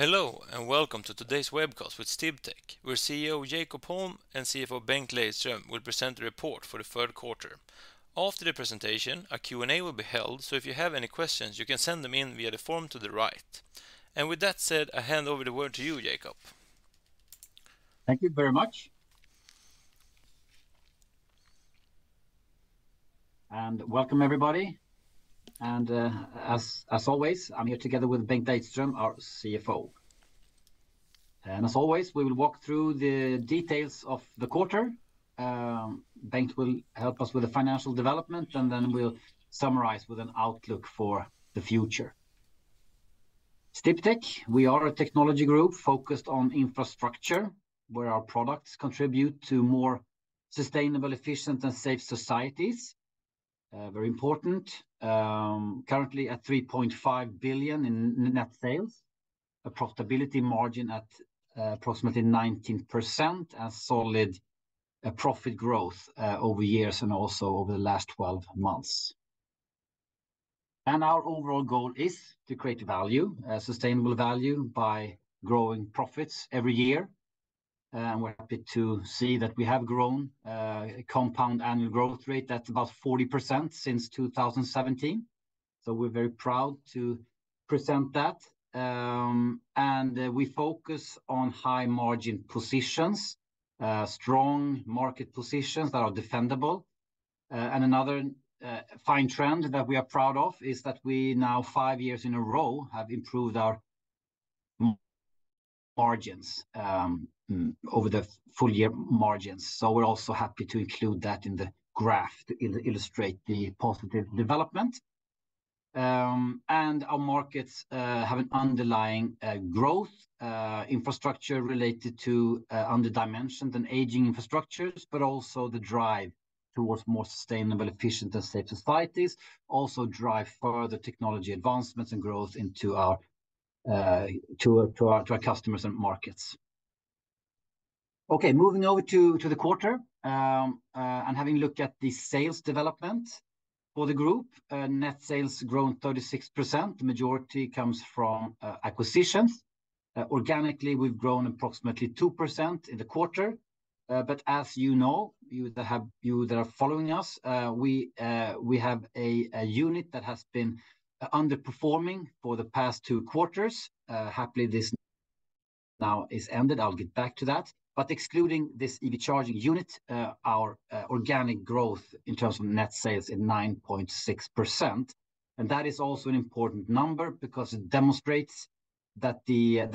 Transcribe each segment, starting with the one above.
Hello, and welcome to today's webcast with Sdiptech, where CEO Jakob Holm and CFO Bengt Lejdström will present the report for the third quarter. After the presentation, a Q&A will be held, so if you have any questions, you can send them in via the form to the right. And with that said, I hand over the word to you, Jakob. Thank you very much. And welcome, everybody. And uh, as always, I'm here together with Bengt Lejdström, our CFO. And as always, we will walk through the details of the quarter. Um, Bengt will help us with the financial development, and then we'll summarize with an outlook for the future. Sdiptech, we are a technology group focused on infrastructure, where our products contribute to more sustainable, efficient, and safe societies. Uh, very important. Um, currently at 3.5 billion in net sales, a profitability margin at uh, approximately 19%, and solid uh, profit growth uh, over years and also over the last 12 months. And our overall goal is to create value, sustainable value, by growing profits every year. And we're happy to see that we have grown uh, a compound annual growth rate that's about 40% since 2017. So we're very proud to present that. Um, and uh, we focus on high-margin positions, uh, strong market positions that are defendable. And another fine trend that we are proud of is that we now, five years in a row, have improved our margins um, Mm, over the full-year margins. So we're also happy to include that in the graph to illustrate the positive development. Um, and our markets uh, have an underlying uh, growth, uh, infrastructure related to under-dimensioned and aging infrastructures, but also the drive towards more sustainable, efficient, and safe societies also drive further technology advancements and growth into our customers and markets. Okay, moving over to the quarter um, uh, and having a look at the sales development for the group. Uh, net sales grown 36%. The majority comes from uh, acquisitions. Organically, we've grown approximately 2% in the quarter. But as you know, you that are following us, we have a unit that has been underperforming for the past two quarters. Happily, this now is ended. I'll get back to that. But excluding this EV charging unit, uh, our uh, organic growth in terms of net sales is 9.6%. And that is also an important number because it demonstrates that the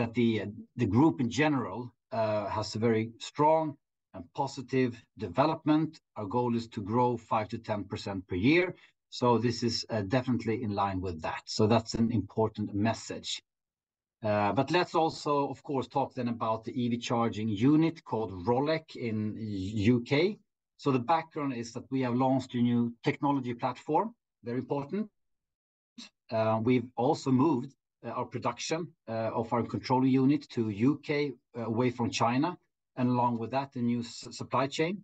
group in general uh, has a very strong and positive development. Our goal is to grow 5%-10% per year. So this is definitely in line with that. So that's an important message. Uh, but let's also, of course, talk then about the EV charging unit called Rolec in U.K. So the background is that we have launched a new technology platform, very important. Uh, we've also moved uh, our production of our controller unit to U.K. away from China, and along with that, a new supply chain.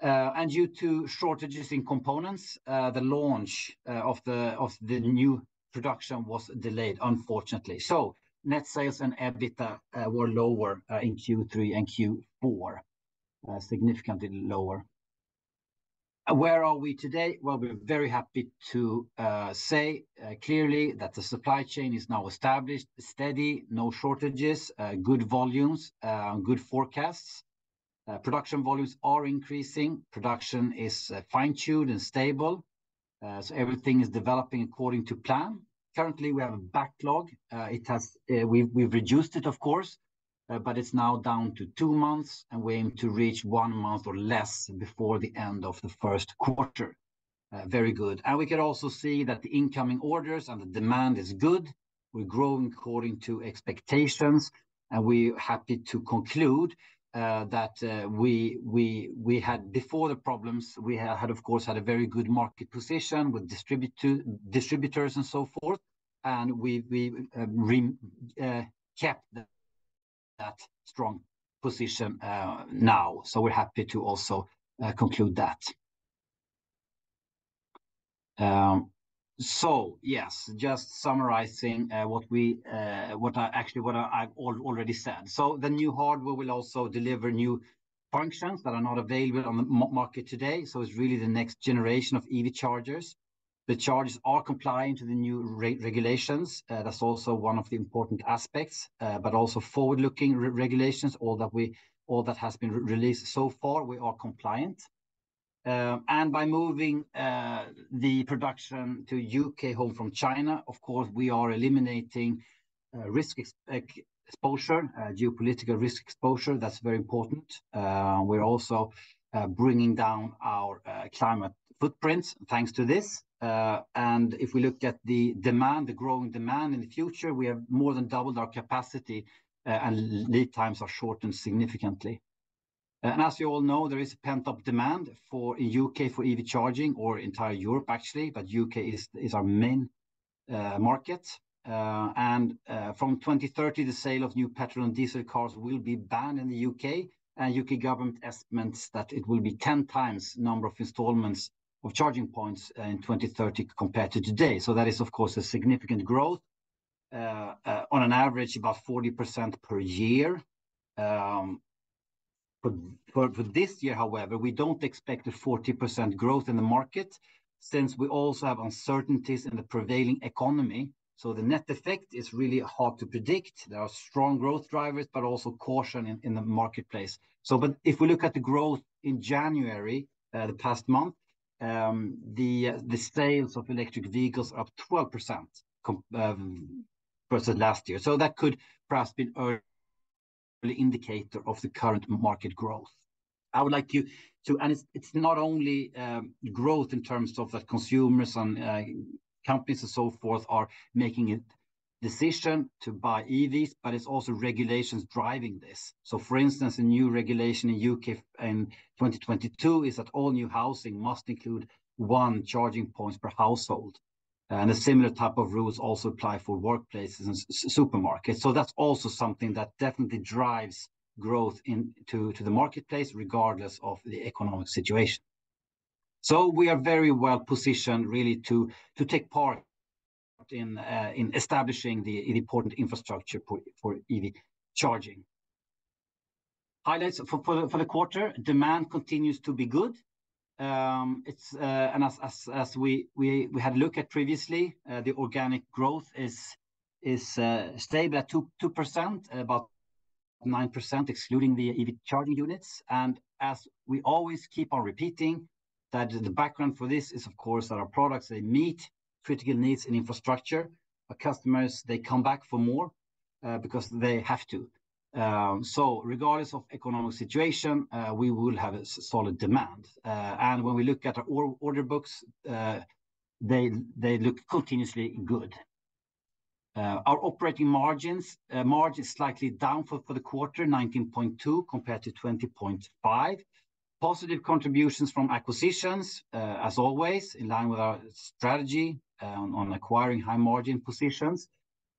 And due to shortages in components, the launch of the new production was delayed, unfortunately. So net sales and EBITDA uh, were lower uh, in Q3 and Q4, uh, significantly lower. Where are we today? Well, we're very happy to say clearly that the supply chain is now established, steady, no shortages, good volumes, good forecasts. Production volumes are increasing. Production is fine-tuned and stable. So everything is developing according to plan. Currently, we have a backlog. Uh, it has, uh, We've reduced it, of course, uh, but it's now down to two months, and we aim to reach one month or less before the end of the first quarter. Very good. And we can also see that the incoming orders and the demand is good. We're growing according to expectations. And we're happy to conclude that we had, before the problems, we had, of course, had a very good market position with distributors and so forth. And we we um, uh, kept that strong position uh, now. So we're happy to also uh, conclude that. Um so yes, just summarizing what we uh what I actually have already said. So the new hardware will also deliver new functions that are not available on the market today. So it's really the next generation of EV chargers. The charges are compliant to the new regulations. Uh, that's also one of the important aspects, uh, but also forward-looking regulations. All that has been released so far, we are compliant. Um, and by moving uh, the production to U.K. home from China, of course, we are eliminating risk exposure, geopolitical risk exposure. That's very important. We're also bringing down our climate footprints thanks to this. Uh, if we look at the demand, the growing demand in the future, we have more than doubled our capacity, uh, and lead times are shortened significantly. Uh, and as you all know, there is a pent-up demand for U.K. for EV charging or entire Europe, actually, but U.K. is our main market. And from 2030, the sale of new petrol and diesel cars will be banned in the U.K. and U.K. government estimates that it will be 10 times number of installments of charging points in 2030 compared to today. So that is, of course, a significant growth, uh, on an average about 40% per year. Um, for this year, however, we don't expect a 40% growth in the market since we also have uncertainties in the prevailing economy. So the net effect is really hard to predict. There are strong growth drivers, but also caution in the marketplace. So but if we look at the growth in January, uh, the past month, Um, the sales of electric vehicles up 12% um, versus last year. So that could perhaps be an early indicator of the current market growth. I would like you to, and it's not only um, growth in terms of that consumers and uh, companies and so forth are making a decision to buy EVs, but it's also regulations driving this. So, for instance, a new regulation in U.K. in 2022 is that all new housing must include one charging points point per household. And a similar type of rules also apply for workplaces and supermarkets. So that's also something that definitely drives growth into to the marketplace regardless of the economic situation. So we are very well positioned really to, to take part in uh, in establishing the important infrastructure for for EV charging. Highlights for for the for, the, quarter, demand continues to be good. Um, it's uh, And as as, as we we, we had looked at previously, uh, the organic growth is is stable at 2 2%, about 9% excluding the EV charging units. And as we always keep on repeating, that the background for this is, of course, that our products, they meet critical needs in infrastructure. Our customers, they come back for more uh, because they have to. Um, so regardless of economic situation, uh, we will have a solid demand. Uh, and when we look at our order books, they look continuously good. Our operating margins are slightly down for the quarter, 19.2 compared to 20.5%. Positive contributions from acquisitions, uh, as always, in line with our strategy uh, on acquiring high-margin positions.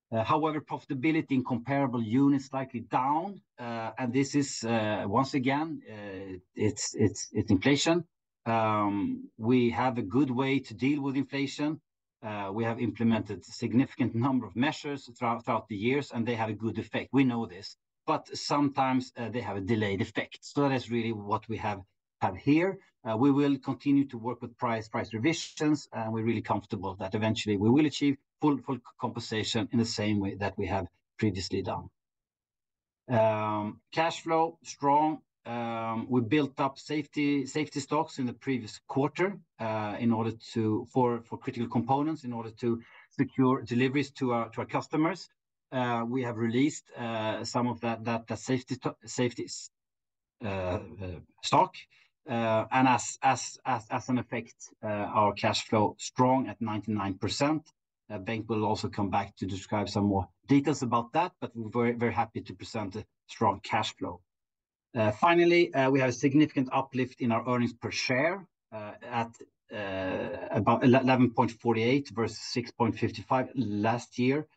Uh, however, profitability in comparable units slightly down. And this is, once again, it's inflation. Um, we have a good way to deal with inflation. We have implemented a significant number of measures throughout the years, and they have a good effect. We know this. But sometimes uh, they have a delayed effect. So that is really what we have here. Uh, we will continue to work with price price revisions, and we're really comfortable that eventually we will achieve full full compensation in the same way that we have previously done. Um, cash flow, strong. Um, we built up safety safety stocks in the previous quarter uh, in order to for critical components in order to secure deliveries to our to our customers. Uh, we have released uh, some of that safety stock. And as an effect, uh, our cash flow strong at 99%. Bengt will also come back to describe some more details about that, but we're very happy to present a strong cash flow. Finally, we have a significant uplift in our earnings per share at about 11.48 versus 6.55 last year.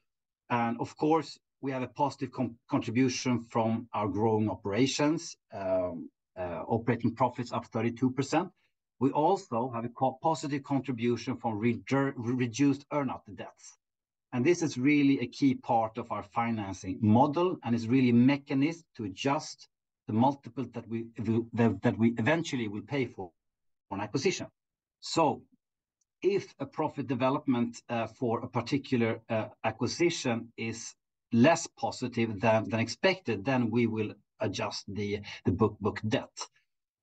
And of course, we have a positive contribution from our growing operations. Um, uh, operating profits up 32%, We also have a positive contribution from reduced earn-out debts. And this is really a key part of our financing model, and it's really a mechanism to adjust the multiple that we eventually will pay for an acquisition. If a profit development uh, for a particular uh, acquisition is less positive than expected, then we will adjust the book book debt.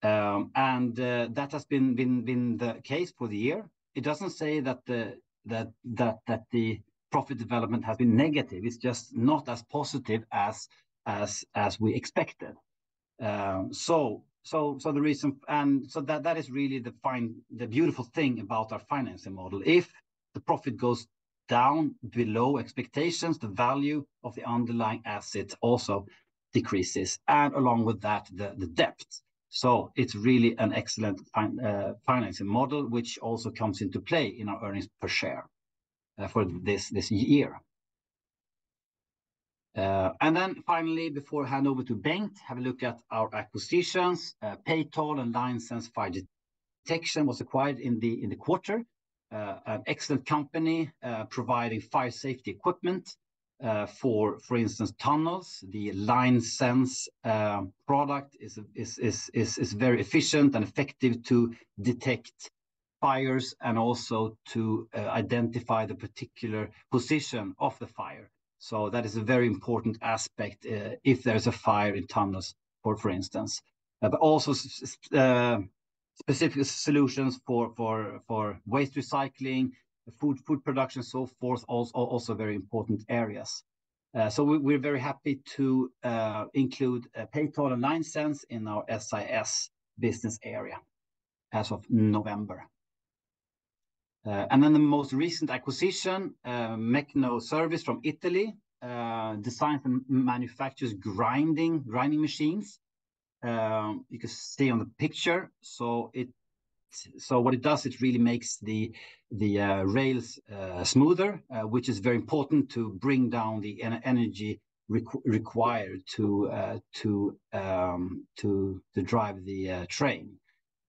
Um, and uh, that has been the case for the year. It doesn't say that the profit development has been negative. It's just not as positive as we expected. Um, So the reason, and so that is really the fine the beautiful thing about our financing model. If the profit goes down below expectations, the value of the underlying asset also decreases, and along with that, the debt. So it's really an excellent uh, financing model, which also comes into play in our earnings per share uh, for this this year. Uh, and then finally, before I hand over to Bengt, have a look at our acquisitions. Uh, Patol and Linesense Fire Detection was acquired in the quarter. Uh, an excellent company providing fire safety equipment for for instance, tunnels. The Linesense product is very efficient and effective to detect fires and also to identify the particular position of the fire. So that is a very important aspect uh, if there's a fire in tunnels, for for instance. Uh, but also uh, specific solutions for for, for waste recycling, food food production, so forth, also also very important areas. So We're very happy to include Patol and Linesense in our SIS business area as of November. Uh, and then the most recent acquisition, uh, Mecno Service from Italy, uh, designs and manufactures grinding machines. Um, you can see on the picture. So what it does, it really makes the rails smoother, which is very important to bring down the energy required um, to drive the train.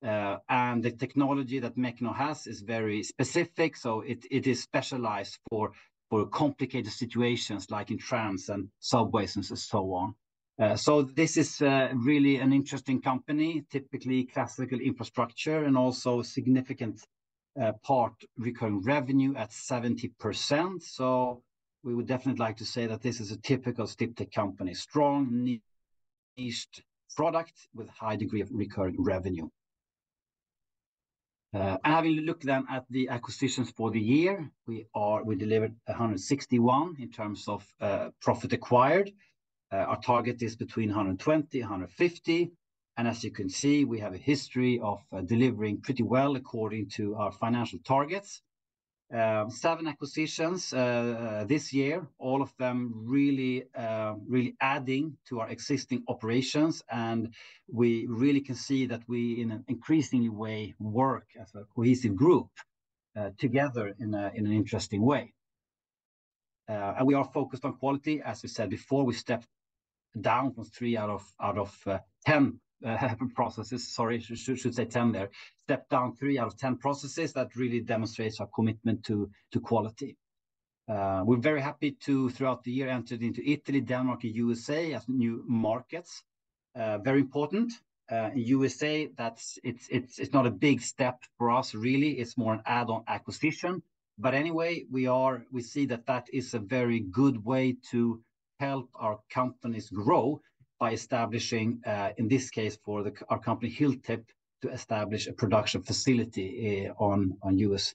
Uh, and the technology that Mecno has is very specific, so it is specialized for complicated situations like in trams and subways and so on. Uh, so this is uh, really an interesting company, typically classical infrastructure and also significant part recurring revenue at 70%. So we would definitely like to say that this is a typical Sdiptech company, strong niched product with high degree of recurring revenue. Uh, and having looked then at the acquisitions for the year, we delivered 161 in terms of uh, profit acquired. Uh, our target is between 120 and 150. As you can see, we have a history of delivering pretty well according to our financial targets. Um, seven acquisitions uh, uh, this year, all of them really um, really adding to our existing operations. And we really can see that we, in an increasing way, work as a cohesive group uh, together in an interesting way. And we are focused on quality. As we said before, we stepped down from three out of 10 processes. Sorry, should say 10 there. Stepped down three out of 10 processes. That really demonstrates our commitment to to quality. Uh, we're very happy to, throughout the year, entered into Italy, Denmark, and USA as new markets. Uh, very important. Uh, in USA, that's it's it's it's not a big step for us, really. It's more an add-on acquisition. But anyway, we are we see that that is a very good way to help our companies grow by establishing, uh, in this case, for our company Hilltip, to establish a production facility eh, on U.S.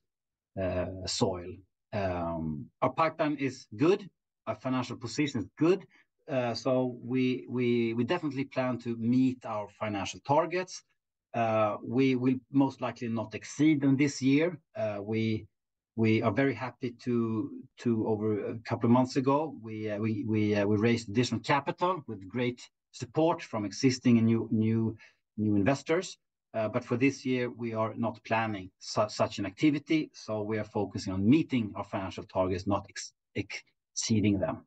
Uh, soil. Um, our pipeline is good. Our financial position is good. Uh, so we definitely plan to meet our financial targets. We will most likely not exceed them this year. We are very happy to, over a couple of months ago, uh, uh, we raised additional capital with great support from existing and new investors. Uh, but for this year, we are not planning such an activity. So we are focusing on meeting our financial targets, not exceeding them.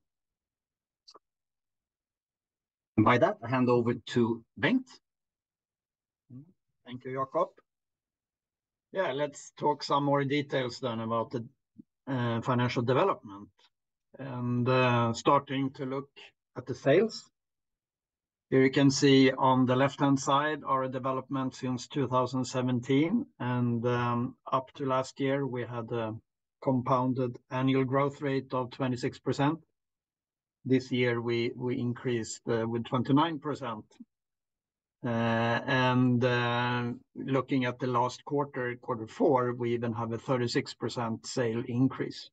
And by that, I hand over to Bengt. Mm-hmm. Thank you, Jakob. Yeah, let's talk some more details then about the uh, financial development. And uh, starting to look at the sales. Here you can see on the left-hand side our development since 2017, and um, up to last year, we had a compounded annual growth rate of 26%. This year, we increased uh, with 29%. Uh, and uh, looking at the last quarter, quarter four, we even have a 36% sale increase.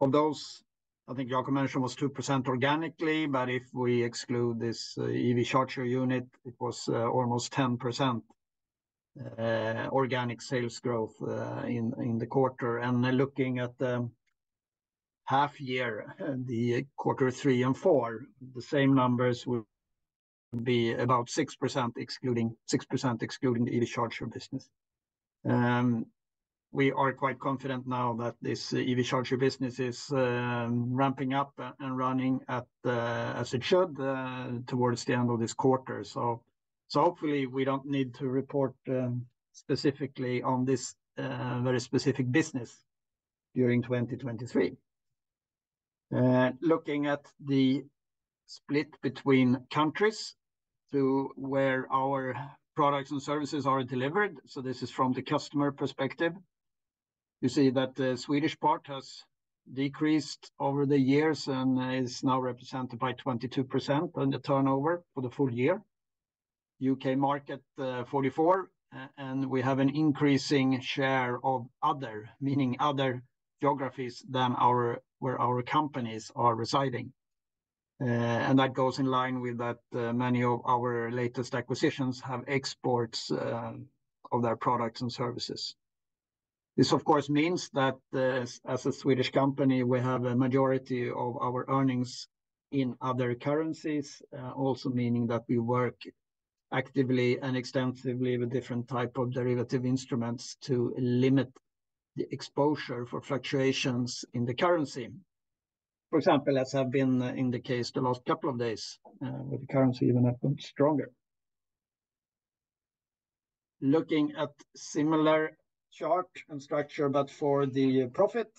Of those, I think Jakob mentioned was 2% organically, but if we exclude this uh, EV charger unit, it was almost 10% organic sales growth in the quarter. And looking at the half year, the quarter three and four, the same numbers would be about 6%, excluding the EV charger business. Um, we are quite confident now that this EV charger business is um, ramping up and running uh, as it should uh, towards the end of this quarter. So hopefully we don't need to report um, specifically on this uh, very specific business during 2023. Looking at the split between countries to where our products and services are delivered, so this is from the customer perspective. You see that the Swedish part has decreased over the years and is now represented by 22% on the turnover for the full year. UK market, uh, 44%, and we have an increasing share of other, meaning other geographies than our where our companies are residing. Uh, and that goes in line with that, uh, many of our latest acquisitions have exports uh, of their products and services. This, of course, means that, as a Swedish company, we have a majority of our earnings in other currencies, also meaning that we work actively and extensively with different type of derivative instruments to limit the exposure for fluctuations in the currency. For example, as have been uh, in the case the last couple of days, uh, with the currency even have been stronger. Looking at similar chart and structure, but for the profit,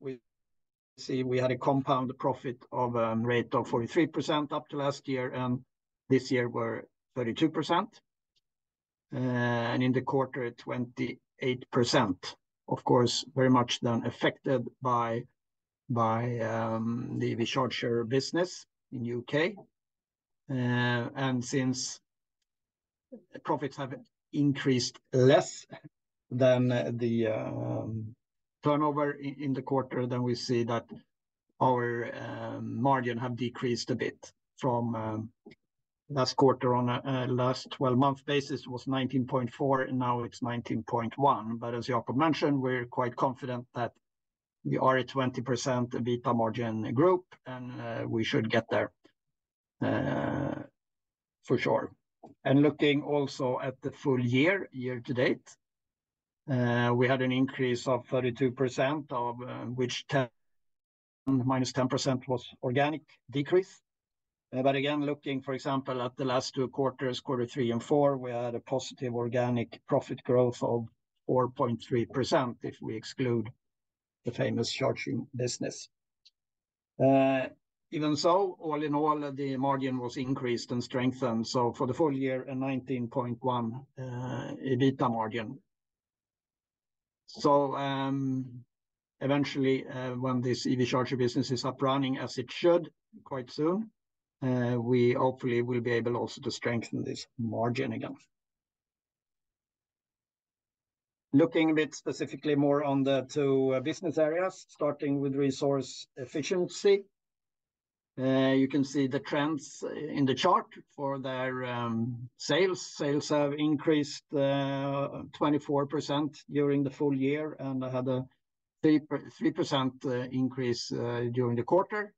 we see we had a compound profit of a rate of 43% up to last year, and this year we're 32%. Uh, and in the quarter, 28%. Of course, very much then affected by Um, the EV charger business in UK. Uh, and since profits have increased less than the um, turnover in the quarter, then we see that our um, margin have decreased a bit from last quarter on a last twelve-month basis was 19.4, and now it's 19.1%. But as Jakob mentioned, we're quite confident that we are a 20% EBITDA margin group, and uh, we should get there uh, for sure. And looking also at the full year, year to date, uh, we had an increase of 32%, of which minus 10% was organic decrease. But again, looking, for example, at the last two quarters, quarter three and four, we had a positive organic profit growth of 4.3% if we exclude the famous charging business. Uh, even so, all in all, the margin was increased and strengthened, so for the full year, a 19.1% uh, EBITDA margin. So, um, eventually, uh, when this EV charger business is up running, as it should, quite soon, we hopefully will be able also to strengthen this margin again. Looking a bit specifically more on the two uh, business areas, starting with Resource Efficiency. Uh, you can see the trends in the chart for their um, sales. Sales have increased uh, 24% during the full year, and had a 3% increase during the quarter.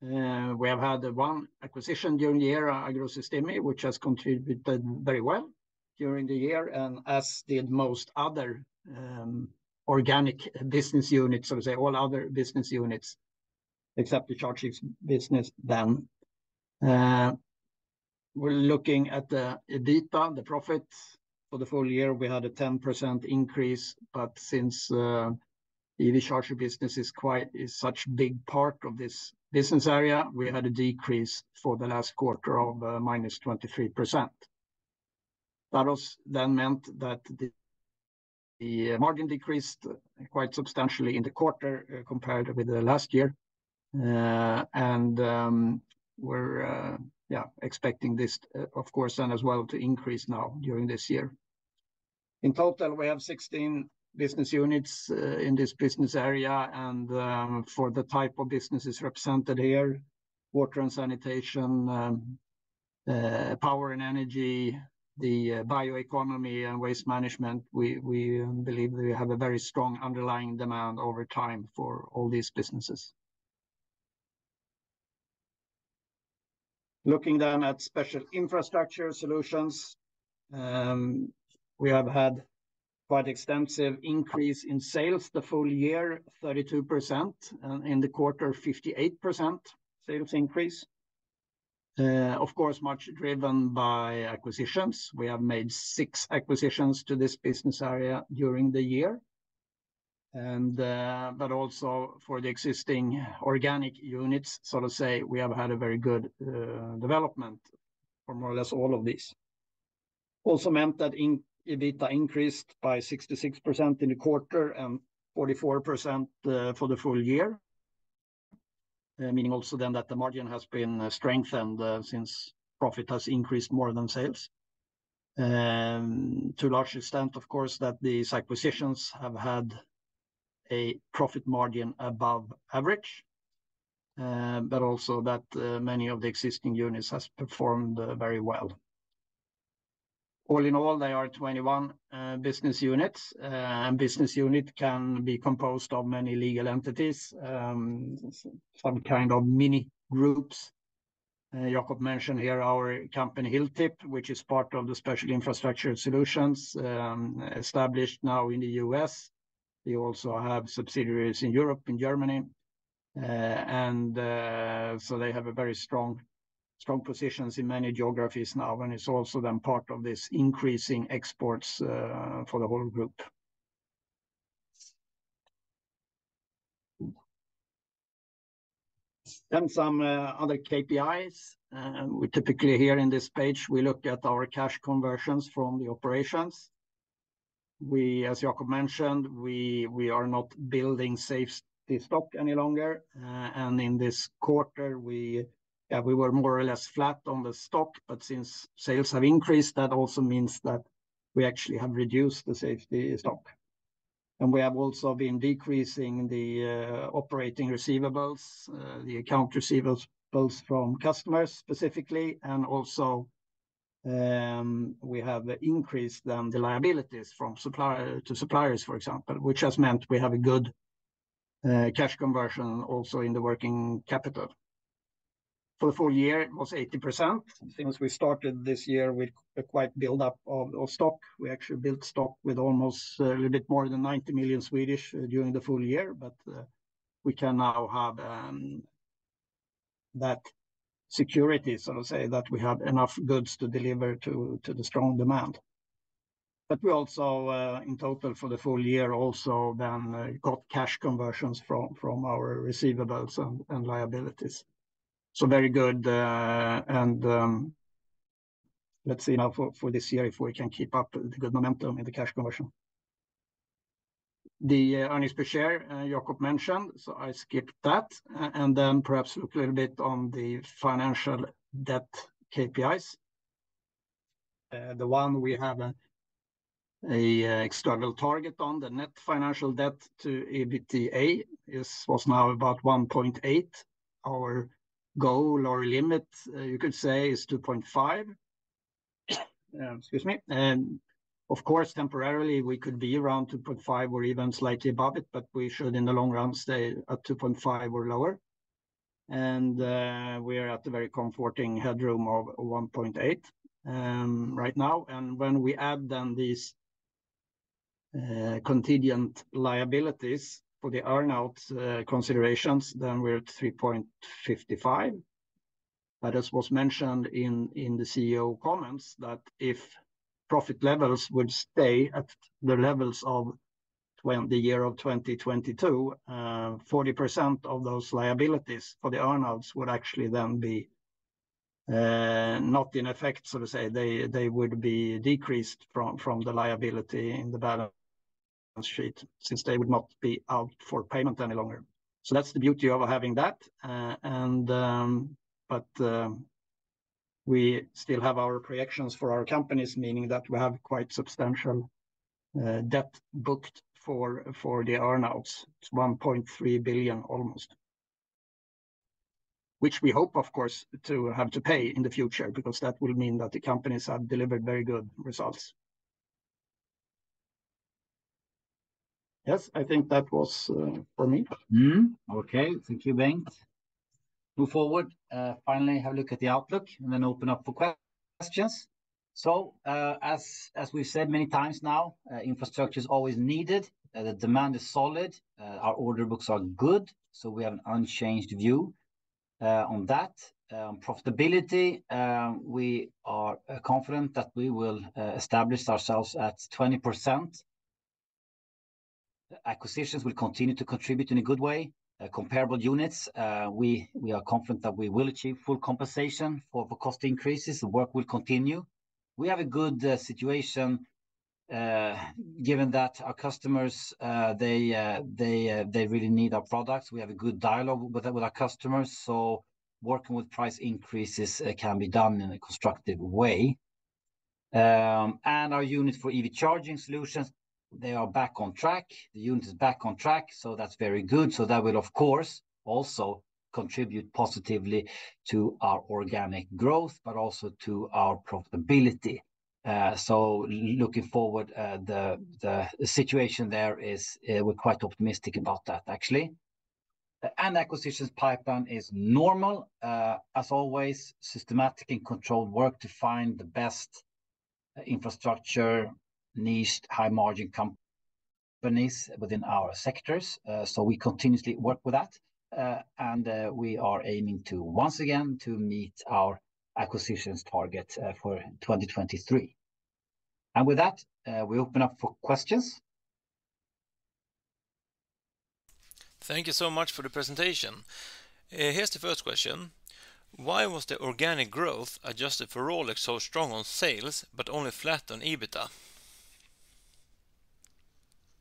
We have had one acquisition during the year, Agrosistemi, which has contributed very well during the year, and as did most other um, organic business units, so to say, all other business units, except the charging business then. Uh, we're looking at the EBITDA, the profit for the full year, we had a 10% increase, but since uh, EV charger business is quite such big part of this business area, we had a decrease for the last quarter of uh, -23%. That was then meant that the margin decreased quite substantially in the quarter uh, compared with the last year. Uh, and um, we're uh, expecting this, of course, then as well to increase now during this year. In total, we have 16 business units in this business area, and um, for the type of businesses represented here, water and sanitation, um, power and energy, the uh, bioeconomy and waste management, we um, believe we have a very strong underlying demand over time for all these businesses. Looking then at special infrastructure solutions, um, we have had quite extensive increase in sales the full year, 32%, and in the quarter, 58% sales increase. Uh, of course, much driven by acquisitions. We have made six acquisitions to this business area during the year. Uh, but also for the existing organic units, so to say, we have had a very good uh, development for more or less all of these. Also meant that EBITDA increased by 66% in the quarter and 44% for the full year. Uh, meaning also then that the margin has been uh, strengthened uh, since profit has increased more than sales. Um, to a large extent, of course, that these acquisitions have had a profit margin above average, but also that many of the existing units has performed very well. All in all, there are 21 uh, business units, uh, and business unit can be composed of many legal entities, um, some kind of mini groups. Uh, Jakob mentioned here our company, Hilltip, which is part of the Special Infrastructure Solutions, um, established now in the U.S. We also have subsidiaries in Europe, in Germany. And so they have a very strong, strong positions in many geographies now, and it's also then part of this increasing exports uh, for the whole group. Then some uh, other KPIs. Uh, we typically here in this page, we look at our cash conversions from the operations. We, as Jakob mentioned, we we are not building safety stock any longer. And in this quarter, we were more or less flat on the stock, but since sales have increased, that also means that we actually have reduced the safety stock. And we have also been decreasing the uh, operating receivables, uh, the account receivables from customers specifically, and also um, we have increased then the liabilities from supplier to suppliers, for example, which has meant we have a good uh, cash conversion also in the working capital. For the full year, it was 80%. Since we started this year with a quite build-up of stock, we actually built stock with almost uh, a little bit more than 90 million uh, during the full year. But uh, we can now have um, that security, so to say, that we have enough goods to deliver to the strong demand. But we also in total for the full year also then got cash conversions from our receivables and liabilities. So very good, uh, and um, let's see now for this year if we can keep up the good momentum in the cash conversion. The uh, earnings per share, uh, Jakob mentioned, so I skipped that. And then perhaps look a little bit on the financial debt KPIs. The one we have an external target on, the net financial debt to EBITDA was now about 1.8. Our goal or limit, uh, you could say, is 2.5. Uh, excuse me. And of course, temporarily, we could be around 2.5 or even slightly above it, but we should, in the long run, stay at 2.5 or lower. And uh, we are at a very comforting headroom of 1.8 um, right now. And when we add then these contingent liabilities for the earn-out uh, considerations, then we're at 3.55. But as was mentioned in the CEO comments, that if profit levels would stay at the levels of the year of 2022, 40% uh, of those liabilities for the earn-outs would actually then be uh, not in effect, so to say. They would be decreased from the liability in the balance sheet since they would not be out for payment any longer. So that's the beauty of having that. Uh, and um, but um, we still have our projections for our companies, meaning that we have quite substantial uh, debt booked for for the earn-outs. It's 1.3 billion almost, which we hope, of course, to have to pay in the future because that will mean that the companies have delivered very good results. Yes, I think that was uh, for me. Mm-hmm. Okay, thank you, Bengt. Move forward. Uh, finally, have a look at the outlook and then open up for questions. So uh, as we've said many times now, infrastructure is always needed. The demand is solid. Our order books are good. So we have an unchanged view on that. Um, profitability, we are confident that we will establish ourselves at 20%. Acquisitions will continue to contribute in a good way. Uh, comparable units, uh, we are confident that we will achieve full compensation for cost increases. The work will continue. We have a good uh, situation given that our customers, they really need our products. We have a good dialogue with our customers. So working with price increases can be done in a constructive way. Um, and our units for EV charging solutions, they are back on track. The unit is back on track. So that's very good. So that will, of course, also contribute positively to our organic growth, but also to our profitability. Uh, so looking forward, uh, the situation there is uh, we're quite optimistic about that, actually. And acquisitions pipeline is normal. As always, systematic and controlled work to find the best infrastructure, niche, high-margin companies within our sectors. Uh, so we continuously work with that. Uh, and uh, we are aiming to, once again, to meet our acquisitions target for 2023. And with that, we open up for questions. Thank you so much for the presentation. Here's the first question. Why was the organic growth adjusted for Rolec so strong on sales, but only flat on EBITDA?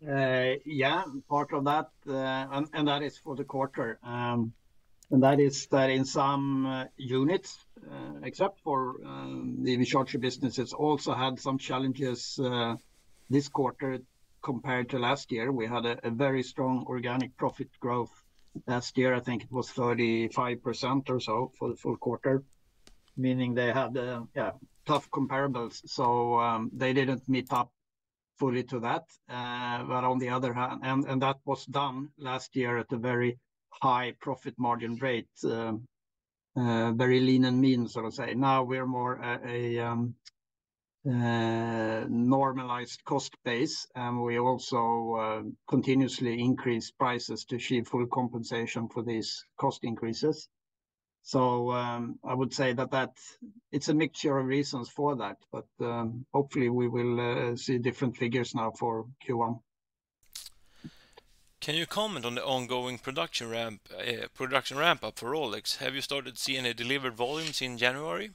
Yeah, part of that, eh, and that is for the quarter. Um and that is that in some eh, units, eh, except for the charger businesses, also had some challenges this quarter compared to last year. We had a very strong organic profit growth last year. I think it was 35% or so for the full quarter, meaning they had, tough comparables. So um, they didn't meet up fully to that. Uh, but on the other hand, and that was done last year at a very high profit margin rate, um, uh, very lean and mean, so to say. Now we're more a um, uh, normalized cost base, and we also continuously increase prices to achieve full compensation for these cost increases. So um, I would say that that it's a mixture of reasons for that, but um, hopefully we will uh, see different figures now for Q1. Can you comment on the ongoing production ramp uh, production ramp up for Rolec? Have you started seeing see any delivered volumes in January?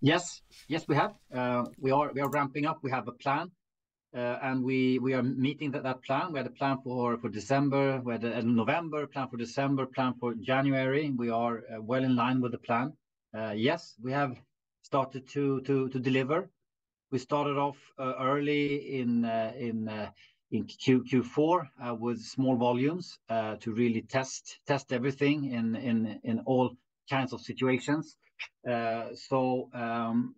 Yes, yes, we have. Uh, we are ramping up. We have a plan, Uh, and we are meeting that plan. We had a plan for December, we had a November plan for December, plan for January. We are uh, well in line with the plan. Uh, yes, we have started to deliver. We started off early in in in Q4 with small volumes to really test test everything in in all kinds of situations. So um,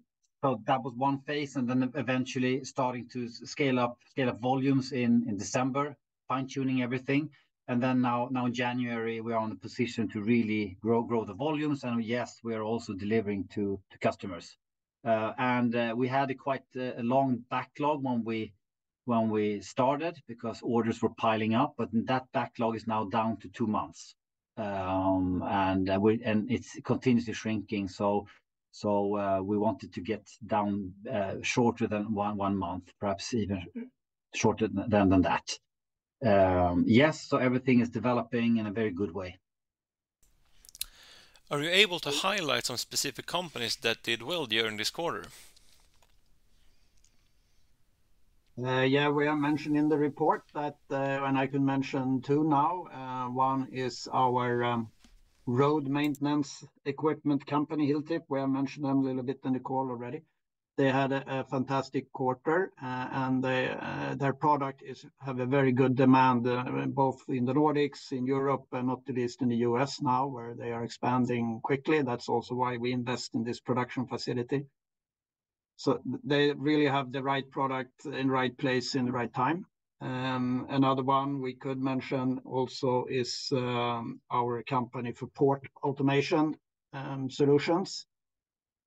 that was one phase, and then eventually starting to scale up volumes in December, fine-tuning everything. And then now in January, we are in a position to really grow the volumes. And yes, we are also delivering to customers. Uh, and uh, we had quite uh, a long backlog when we started because orders were piling up, but that backlog is now down to two months. Um, and it's continuously shrinking. So So uh, we wanted to get down uh, shorter than one month, perhaps even shorter than that. Um, yes, so everything is developing in a very good way. Are you able to highlight some specific companies that did well during this quarter? Uh, yeah, we have mentioned in the report that, and I can mention two now. One is our um, road maintenance equipment company, Hilltip. We have mentioned them a little bit in the call already. They had a fantastic quarter, uh, and uh, their product has a very good demand uh, both in the Nordics, in Europe, and not least in the U.S. now, where they are expanding quickly. That's also why we invest in this production facility. So they really have the right product in right place in the right time. Um, another one we could mention also is um, our company for port automation um, solutions,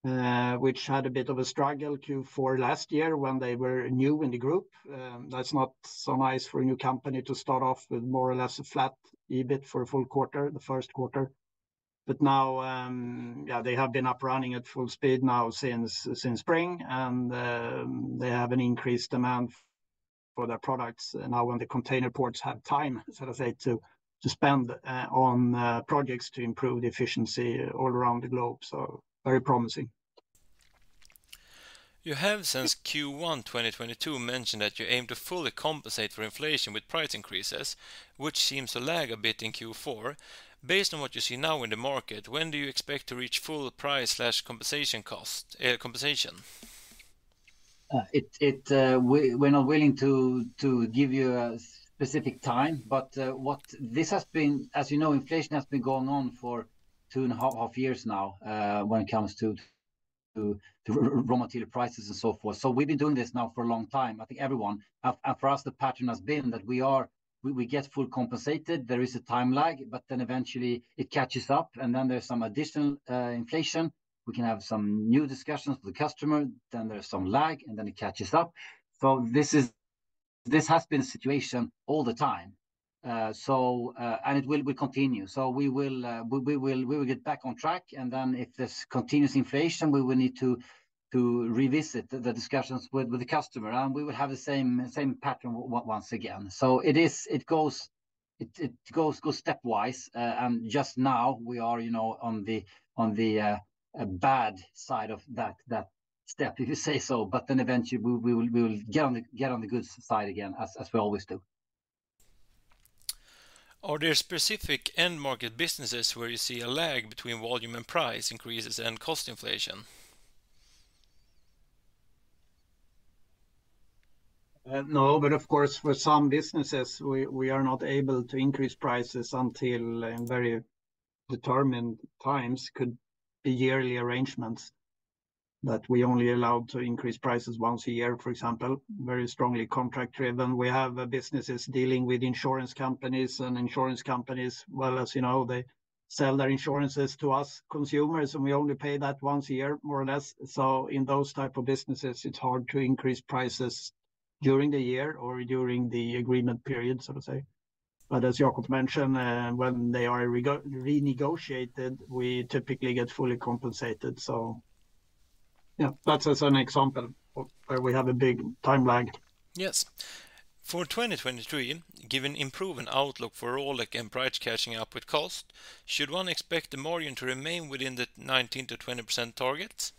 uh, which had a bit of a struggle Q4 last year when they were new in the group. That's not so nice for a new company to start off with more or less a flat EBIT for a full quarter, the first quarter. But now, yeah, they have been up running at full speed now since spring, and they have an increased demand for their products now when the container ports have time, so to say, to spend uh, on uh, projects to improve the efficiency all around the globe. So very promising. You have since Q1 2022 mentioned that you aim to fully compensate for inflation with price increases, which seems to lag a bit in Q4. Based on what you see now in the market, when do you expect to reach full price/compensation cost, uh, compensation? Uh, uh, we're not willing to to give you a specific time, but uh, what this has been, as you know, inflation has been going on for two and a half years now when it comes to raw material prices and so forth. So we've been doing this now for a long time. I think everyone, and for us, the pattern has been that we are we, we get full compensated. There is a time lag, but then eventually it catches up, and then there's some additional inflation. We can have some new discussions with the customer, then there's some lag, and then it catches up. So this is this has been a situation all the time, uh, So uh, and it will will continue. So we will uh, we, we, will we will get back on track, and then if there's continuous inflation, we will need to to revisit the discussions with the customer, and we will have the same same pattern once again. So it is it goes it, it goes goes stepwise, uh, and just now we are you know on the on the bad side of that that step, if you say so, but then eventually we we will get on the get on the good side again, as as we always do. Are there specific end market businesses where you see a lag between volume and price increases and cost inflation? Uh, no, but of course, for some businesses, we we are not able to increase prices until uh, in very determined times, could be yearly arrangements that we only allowed to increase prices once a year, for example, very strongly contract-driven. We have uh, businesses dealing with insurance companies, and insurance companies, well, as you know, they sell their insurances to us consumers, and we only pay that once a year, more or less. So in those type of businesses, it's hard to increase prices during the year or during the agreement period, so to say. But as Jakob mentioned, uh, when they are renegotiated, we typically get fully compensated. So yeah, that's as an example where we have a big time lag. Yes. For 2023, given improving outlook for Rolec and price catching up with cost, should one expect the margin to remain within the 19%-20% targets?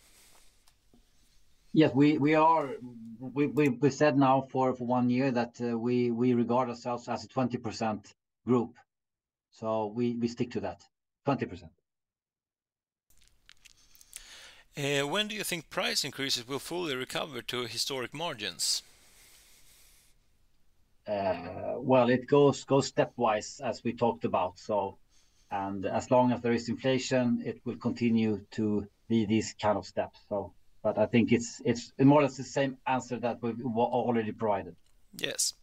Yes, we are. We said now for one year that uh, we regard ourselves as a 20% group. So we stick to that, 20%. Uh, when do you think price increases will fully recover to historic margins? Uh, well, it goes stepwise, as we talked about. So, and as long as there is inflation, it will continue to be these kind of steps. I think it's it's more or less the same answer that we've already provided. Yes.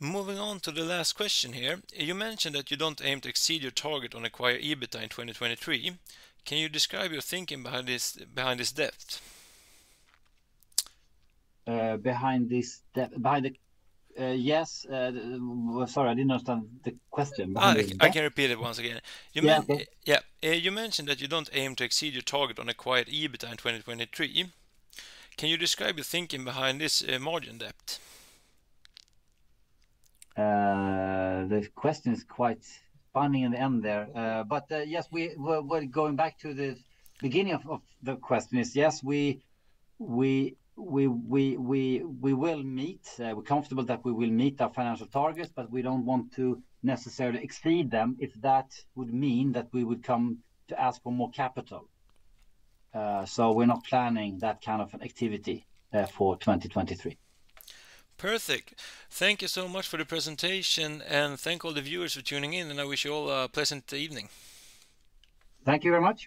Moving on to the last question here. You mentioned that you don't aim to exceed your target on acquired EBITDA in 2023. Can you describe your thinking behind this depth? Uh, behind this depth, behind the Uh, yes. Uh, sorry, I didn't understand the question. Ah, I can repeat it once again. Yeah, okay. Yeah. Uh, you mentioned that you don't aim to exceed your target on acquired EBITDA in 2023. Can you describe your thinking behind this margin debt? The question is quite funny in the end there. But yes, we're going back to the beginning of the question is, yes, we we will meet. Uh, we're comfortable that we will meet our financial targets, but we don't want to necessarily exceed them if that would mean that we would come to ask for more capital. Uh, so we're not planning that kind of an activity uh, for 2023. Perfect. Thank you so much for the presentation, and thank all the viewers for tuning in, and I wish you all a pleasant evening. Thank you very much.